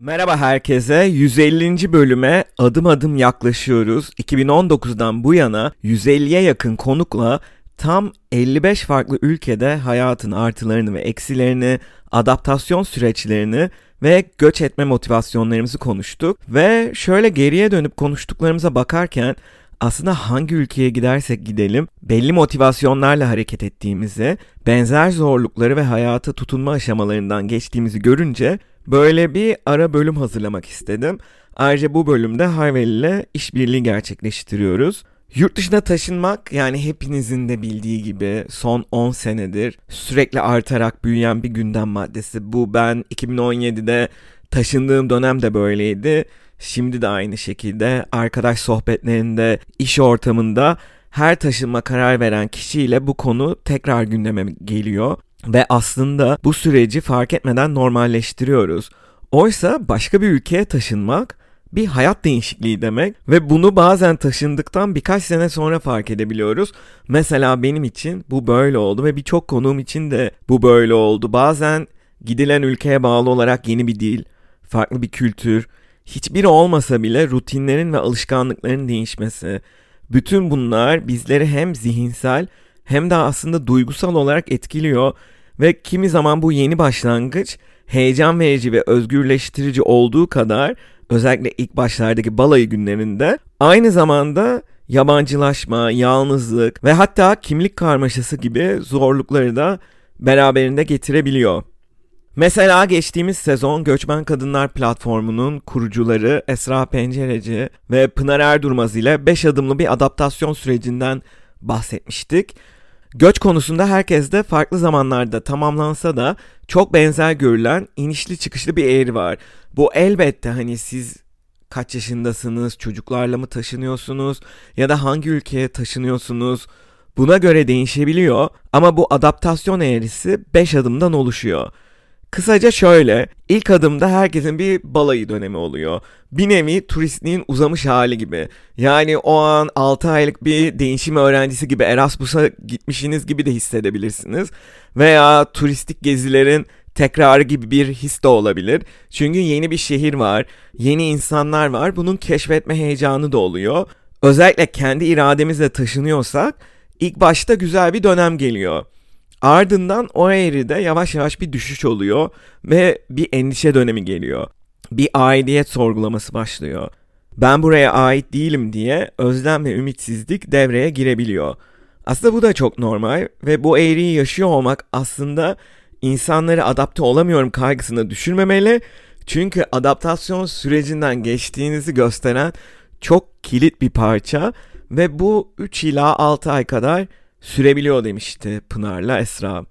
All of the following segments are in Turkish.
Merhaba herkese. 150. bölüme adım adım yaklaşıyoruz. 2019'dan bu yana 150'ye yakın konukla tam 55 farklı ülkede hayatın artılarını ve eksilerini, adaptasyon süreçlerini ve göç etme motivasyonlarımızı konuştuk. Ve şöyle geriye dönüp konuştuklarımıza bakarken aslında hangi ülkeye gidersek gidelim belli motivasyonlarla hareket ettiğimizi, benzer zorlukları ve hayata tutunma aşamalarından geçtiğimizi görünce böyle bir ara bölüm hazırlamak istedim. Ayrıca bu bölümde Harvey ile işbirliği gerçekleştiriyoruz. Yurt dışına taşınmak yani hepinizin de bildiği gibi son 10 senedir sürekli artarak büyüyen bir gündem maddesi. Bu ben 2017'de taşındığım dönem de böyleydi. Şimdi de aynı şekilde arkadaş sohbetlerinde, iş ortamında her taşınma karar veren kişiyle bu konu tekrar gündeme geliyor ve aslında bu süreci fark etmeden normalleştiriyoruz. Oysa başka bir ülkeye taşınmak bir hayat değişikliği demek ve bunu bazen taşındıktan birkaç sene sonra fark edebiliyoruz. Mesela benim için bu böyle oldu ve birçok konuğum için de bu böyle oldu. Bazen gidilen ülkeye bağlı olarak yeni bir dil, farklı bir kültür, hiçbiri olmasa bile rutinlerin ve alışkanlıkların değişmesi. Bütün bunlar bizleri hem zihinsel hem de aslında duygusal olarak etkiliyor ve kimi zaman bu yeni başlangıç heyecan verici ve özgürleştirici olduğu kadar özellikle ilk başlardaki balayı günlerinde aynı zamanda yabancılaşma, yalnızlık ve hatta kimlik karmaşası gibi zorlukları da beraberinde getirebiliyor. Mesela geçtiğimiz sezon Göçmen Kadınlar platformunun kurucuları Esra Pencereci ve Pınar Erdurmaz ile 5 adımlı bir adaptasyon sürecinden bahsetmiştik. Göç konusunda herkes de farklı zamanlarda tamamlansa da çok benzer görülen inişli çıkışlı bir eğri var. Bu elbette hani siz kaç yaşındasınız, çocuklarla mı taşınıyorsunuz ya da hangi ülkeye taşınıyorsunuz buna göre değişebiliyor ama bu adaptasyon eğrisi 5 adımdan oluşuyor. Kısaca şöyle, ilk adımda herkesin bir balayı dönemi oluyor. Bir nevi turistliğin uzamış hali gibi. Yani o an 6 aylık bir değişim öğrencisi gibi Erasmus'a gitmişsiniz gibi de hissedebilirsiniz. Veya turistik gezilerin tekrarı gibi bir his de olabilir. Çünkü yeni bir şehir var, yeni insanlar var. Bunun keşfetme heyecanı da oluyor. Özellikle kendi irademizle taşınıyorsak ilk başta güzel bir dönem geliyor. Ardından o eğride yavaş yavaş bir düşüş oluyor ve bir endişe dönemi geliyor. Bir aidiyet sorgulaması başlıyor. Ben buraya ait değilim diye özlem ve ümitsizlik devreye girebiliyor. Aslında bu da çok normal ve bu eğriyi yaşıyor olmak aslında insanları adapte olamıyorum kaygısına düşürmemeli. Çünkü adaptasyon sürecinden geçtiğinizi gösteren çok kilit bir parça ve bu 3 ila 6 ay kadar sürebiliyor demişti Pınar'la Esra.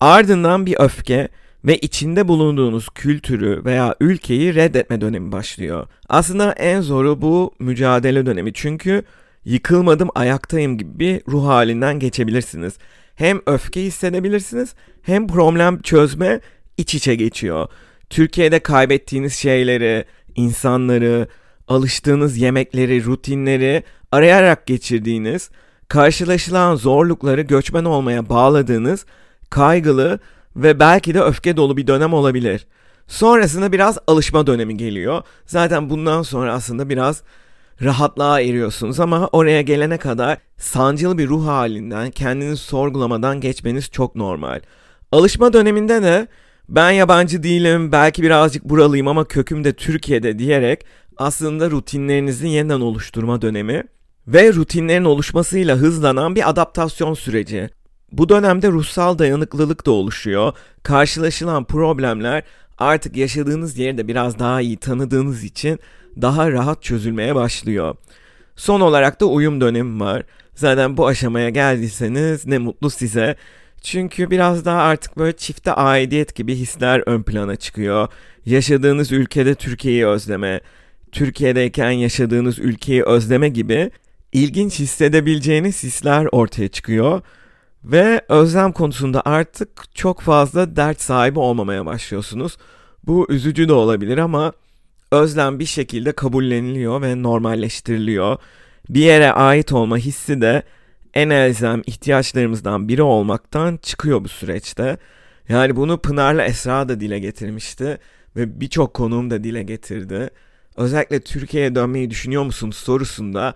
Ardından bir öfke ve içinde bulunduğunuz kültürü veya ülkeyi reddetme dönemi başlıyor. Aslında en zoru bu mücadele dönemi çünkü yıkılmadım ayaktayım gibi bir ruh halinden geçebilirsiniz. Hem öfke hissedebilirsiniz hem problem çözme iç içe geçiyor. Türkiye'de kaybettiğiniz şeyleri, insanları, alıştığınız yemekleri, rutinleri arayarak geçirdiğiniz karşılaşılan zorlukları göçmen olmaya bağladığınız kaygılı ve belki de öfke dolu bir dönem olabilir. Sonrasında biraz alışma dönemi geliyor. Zaten bundan sonra aslında biraz rahatlığa eriyorsunuz ama oraya gelene kadar sancılı bir ruh halinden kendinizi sorgulamadan geçmeniz çok normal. Alışma döneminde de ben yabancı değilim, belki birazcık buralıyım ama köküm de Türkiye'de diyerek aslında rutinlerinizi yeniden oluşturma dönemi ve rutinlerin oluşmasıyla hızlanan bir adaptasyon süreci. Bu dönemde ruhsal dayanıklılık da oluşuyor. Karşılaşılan problemler artık yaşadığınız yerde biraz daha iyi tanıdığınız için daha rahat çözülmeye başlıyor. Son olarak da uyum dönemi var. Zaten bu aşamaya geldiyseniz ne mutlu size. Çünkü biraz daha artık böyle çifte aidiyet gibi hisler ön plana çıkıyor. Yaşadığınız ülkede Türkiye'yi özleme, Türkiye'deyken yaşadığınız ülkeyi özleme gibi ilginç hissedebileceğiniz hisler ortaya çıkıyor ve özlem konusunda artık çok fazla dert sahibi olmamaya başlıyorsunuz. Bu üzücü de olabilir ama özlem bir şekilde kabulleniliyor ve normalleştiriliyor. Bir yere ait olma hissi de en elzem ihtiyaçlarımızdan biri olmaktan çıkıyor bu süreçte. Yani bunu Pınar'la Esra da dile getirmişti ve birçok konuğum da dile getirdi. Özellikle Türkiye'ye dönmeyi düşünüyor musun sorusunda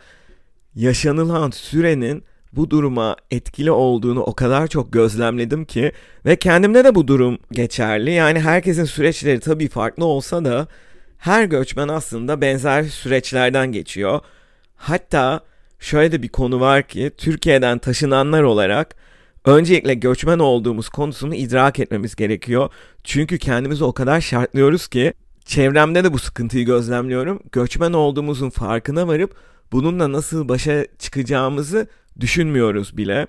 yaşanılan sürenin bu duruma etkili olduğunu o kadar çok gözlemledim ki ve kendimde de bu durum geçerli. Yani herkesin süreçleri tabii farklı olsa da her göçmen aslında benzer süreçlerden geçiyor. Hatta şöyle de bir konu var ki Türkiye'den taşınanlar olarak öncelikle göçmen olduğumuz konusunu idrak etmemiz gerekiyor. Çünkü kendimizi o kadar şartlıyoruz ki çevremde de bu sıkıntıyı gözlemliyorum. Göçmen olduğumuzun farkına varıp bununla nasıl başa çıkacağımızı düşünmüyoruz bile.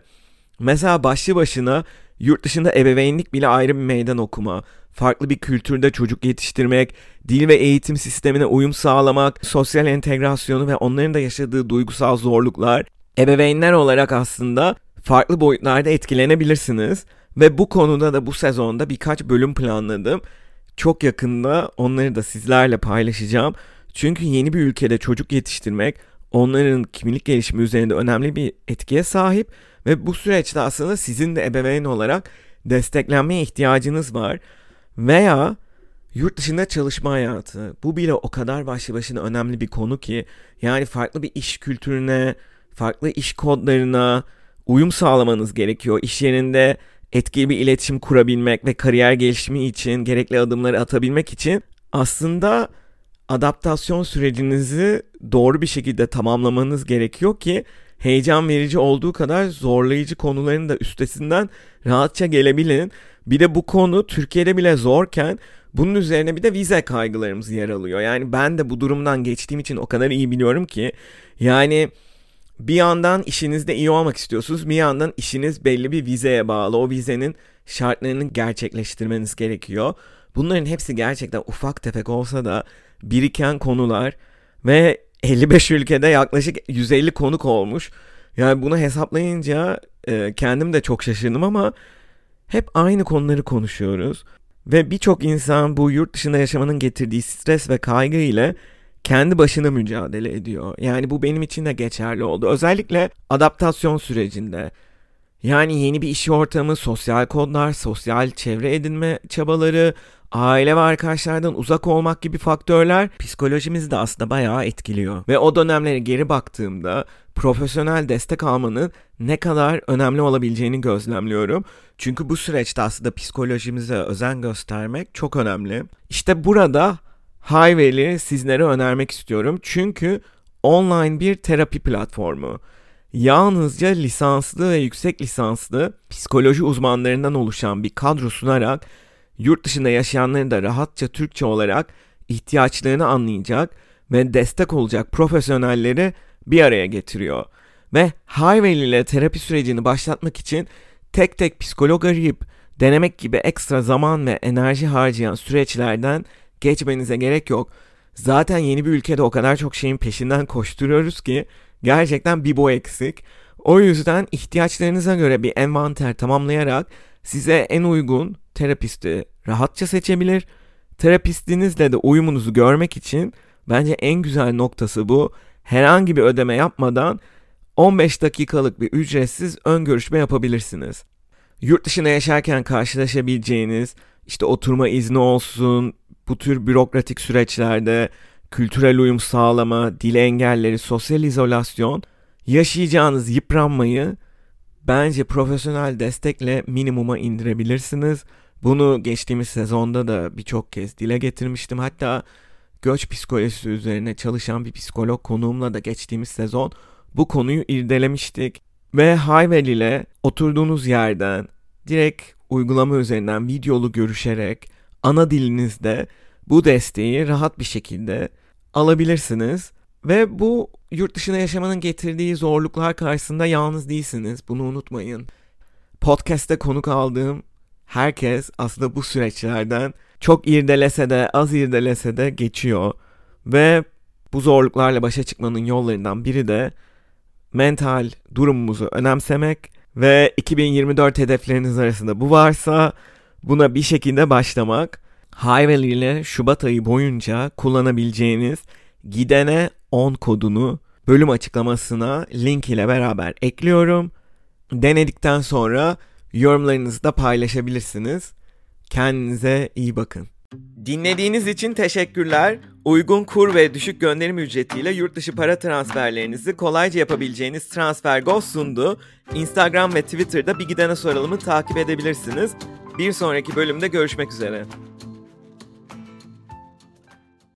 Mesela başlı başına yurt dışında ebeveynlik bile ayrı bir meydan okuma, farklı bir kültürde çocuk yetiştirmek, dil ve eğitim sistemine uyum sağlamak, sosyal entegrasyonu ve onların da yaşadığı duygusal zorluklar, ebeveynler olarak aslında farklı boyutlarda etkilenebilirsiniz. Ve bu konuda da bu sezonda birkaç bölüm planladım. Çok yakında onları da sizlerle paylaşacağım. Çünkü yeni bir ülkede çocuk yetiştirmek onların kimlik gelişimi üzerinde önemli bir etkiye sahip ve bu süreçte aslında sizin de ebeveyn olarak desteklenmeye ihtiyacınız var. Veya yurt dışında çalışma hayatı. Bu bile o kadar başlı başına önemli bir konu ki yani farklı bir iş kültürüne, farklı iş kodlarına uyum sağlamanız gerekiyor. İş yerinde etkili bir iletişim kurabilmek ve kariyer gelişimi için gerekli adımları atabilmek için aslında adaptasyon sürecinizi doğru bir şekilde tamamlamanız gerekiyor ki heyecan verici olduğu kadar zorlayıcı konuların da üstesinden rahatça gelebilin. Bir de bu konu Türkiye'de bile zorken bunun üzerine bir de vize kaygılarımız yer alıyor. Yani ben de bu durumdan geçtiğim için o kadar iyi biliyorum ki yani bir yandan işinizde iyi olmak istiyorsunuz. Bir yandan işiniz belli bir vizeye bağlı. O vizenin şartlarını gerçekleştirmeniz gerekiyor. Bunların hepsi gerçekten ufak tefek olsa da biriken konular ve 55 ülkede yaklaşık 150 konuk olmuş. Yani bunu hesaplayınca e, kendim de çok şaşırdım ama hep aynı konuları konuşuyoruz. Ve birçok insan bu yurt dışında yaşamanın getirdiği stres ve kaygı ile kendi başına mücadele ediyor. Yani bu benim için de geçerli oldu. Özellikle adaptasyon sürecinde. Yani yeni bir iş ortamı, sosyal kodlar, sosyal çevre edinme çabaları, aile ve arkadaşlardan uzak olmak gibi faktörler psikolojimizi de aslında bayağı etkiliyor. Ve o dönemlere geri baktığımda profesyonel destek almanın ne kadar önemli olabileceğini gözlemliyorum. Çünkü bu süreçte aslında psikolojimize özen göstermek çok önemli. İşte burada Highway'i sizlere önermek istiyorum. Çünkü online bir terapi platformu. Yalnızca lisanslı ve yüksek lisanslı psikoloji uzmanlarından oluşan bir kadro sunarak yurt dışında yaşayanların da rahatça Türkçe olarak ihtiyaçlarını anlayacak ve destek olacak profesyonelleri bir araya getiriyor. Ve Highway ile terapi sürecini başlatmak için tek tek psikolog arayıp denemek gibi ekstra zaman ve enerji harcayan süreçlerden geçmenize gerek yok. Zaten yeni bir ülkede o kadar çok şeyin peşinden koşturuyoruz ki gerçekten bir boy eksik. O yüzden ihtiyaçlarınıza göre bir envanter tamamlayarak size en uygun terapisti rahatça seçebilir. Terapistinizle de uyumunuzu görmek için bence en güzel noktası bu. Herhangi bir ödeme yapmadan 15 dakikalık bir ücretsiz ön görüşme yapabilirsiniz. Yurt dışında yaşarken karşılaşabileceğiniz işte oturma izni olsun, bu tür bürokratik süreçlerde kültürel uyum sağlama, dil engelleri, sosyal izolasyon, yaşayacağınız yıpranmayı bence profesyonel destekle minimuma indirebilirsiniz. Bunu geçtiğimiz sezonda da birçok kez dile getirmiştim. Hatta göç psikolojisi üzerine çalışan bir psikolog konuğumla da geçtiğimiz sezon bu konuyu irdelemiştik. Ve Hayvel ile oturduğunuz yerden direkt uygulama üzerinden videolu görüşerek ana dilinizde bu desteği rahat bir şekilde alabilirsiniz. Ve bu yurt dışında yaşamanın getirdiği zorluklar karşısında yalnız değilsiniz. Bunu unutmayın. Podcast'te konuk aldığım herkes aslında bu süreçlerden çok irdelese de az irdelese de geçiyor. Ve bu zorluklarla başa çıkmanın yollarından biri de mental durumumuzu önemsemek ve 2024 hedefleriniz arasında bu varsa buna bir şekilde başlamak. Hayvel ile Şubat ayı boyunca kullanabileceğiniz gidene 10 kodunu bölüm açıklamasına link ile beraber ekliyorum. Denedikten sonra yorumlarınızı da paylaşabilirsiniz. Kendinize iyi bakın. Dinlediğiniz için teşekkürler. Uygun kur ve düşük gönderim ücretiyle yurt dışı para transferlerinizi kolayca yapabileceğiniz TransferGo sundu. Instagram ve Twitter'da Bir Gidene Soralım'ı takip edebilirsiniz. Bir sonraki bölümde görüşmek üzere.